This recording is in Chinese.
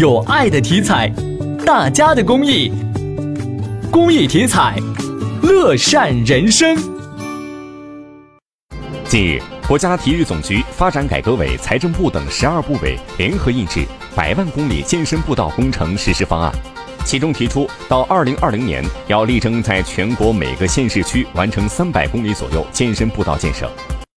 有爱的体彩，大家的公益，公益体彩，乐善人生。近日，国家体育总局、发展改革委、财政部等十二部委联合印制《百万公里健身步道工程实施方案》，其中提出，到二零二零年要力争在全国每个县市区完成三百公里左右健身步道建设。